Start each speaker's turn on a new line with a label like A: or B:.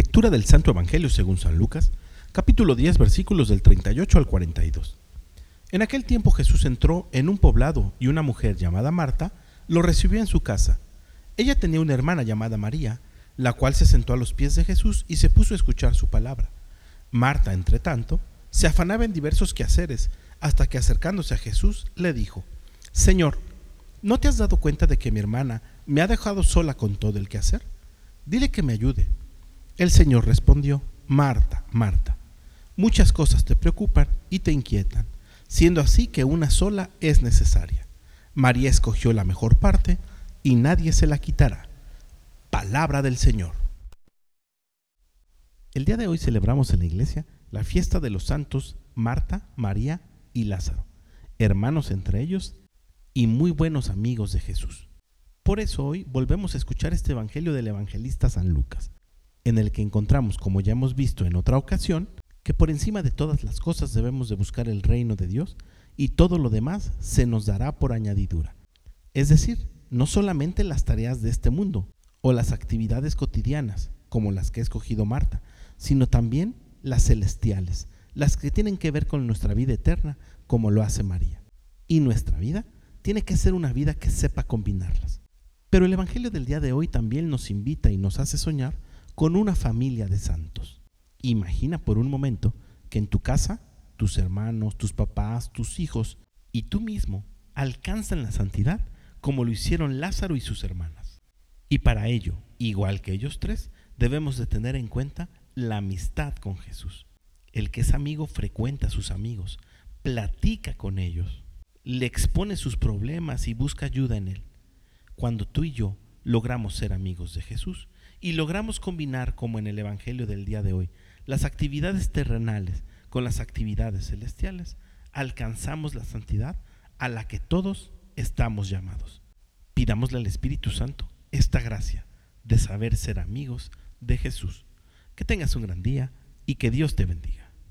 A: Lectura del Santo Evangelio según San Lucas, capítulo 10, versículos del 38 al 42. En aquel tiempo Jesús entró en un poblado y una mujer llamada Marta lo recibió en su casa. Ella tenía una hermana llamada María, la cual se sentó a los pies de Jesús y se puso a escuchar su palabra. Marta, entre tanto, se afanaba en diversos quehaceres, hasta que acercándose a Jesús le dijo, Señor, ¿no te has dado cuenta de que mi hermana me ha dejado sola con todo el quehacer? Dile que me ayude. El Señor respondió, Marta, Marta, muchas cosas te preocupan y te inquietan, siendo así que una sola es necesaria. María escogió la mejor parte y nadie se la quitará. Palabra del Señor. El día de hoy celebramos en la iglesia la fiesta de los santos Marta, María y Lázaro, hermanos entre ellos y muy buenos amigos de Jesús. Por eso hoy volvemos a escuchar este Evangelio del evangelista San Lucas, en el que encontramos, como ya hemos visto en otra ocasión, que por encima de todas las cosas debemos de buscar el reino de Dios y todo lo demás se nos dará por añadidura. Es decir, no solamente las tareas de este mundo o las actividades cotidianas, como las que ha escogido Marta, sino también las celestiales, las que tienen que ver con nuestra vida eterna, como lo hace María. Y nuestra vida tiene que ser una vida que sepa combinarlas. Pero el Evangelio del día de hoy también nos invita y nos hace soñar con una familia de santos. Imagina por un momento que en tu casa tus hermanos, tus papás, tus hijos y tú mismo alcanzan la santidad como lo hicieron Lázaro y sus hermanas. Y para ello, igual que ellos tres, debemos de tener en cuenta la amistad con Jesús. El que es amigo frecuenta a sus amigos, platica con ellos, le expone sus problemas y busca ayuda en él. Cuando tú y yo logramos ser amigos de Jesús, y logramos combinar, como en el Evangelio del día de hoy, las actividades terrenales con las actividades celestiales, alcanzamos la santidad a la que todos estamos llamados. Pidámosle al Espíritu Santo esta gracia de saber ser amigos de Jesús. Que tengas un gran día y que Dios te bendiga.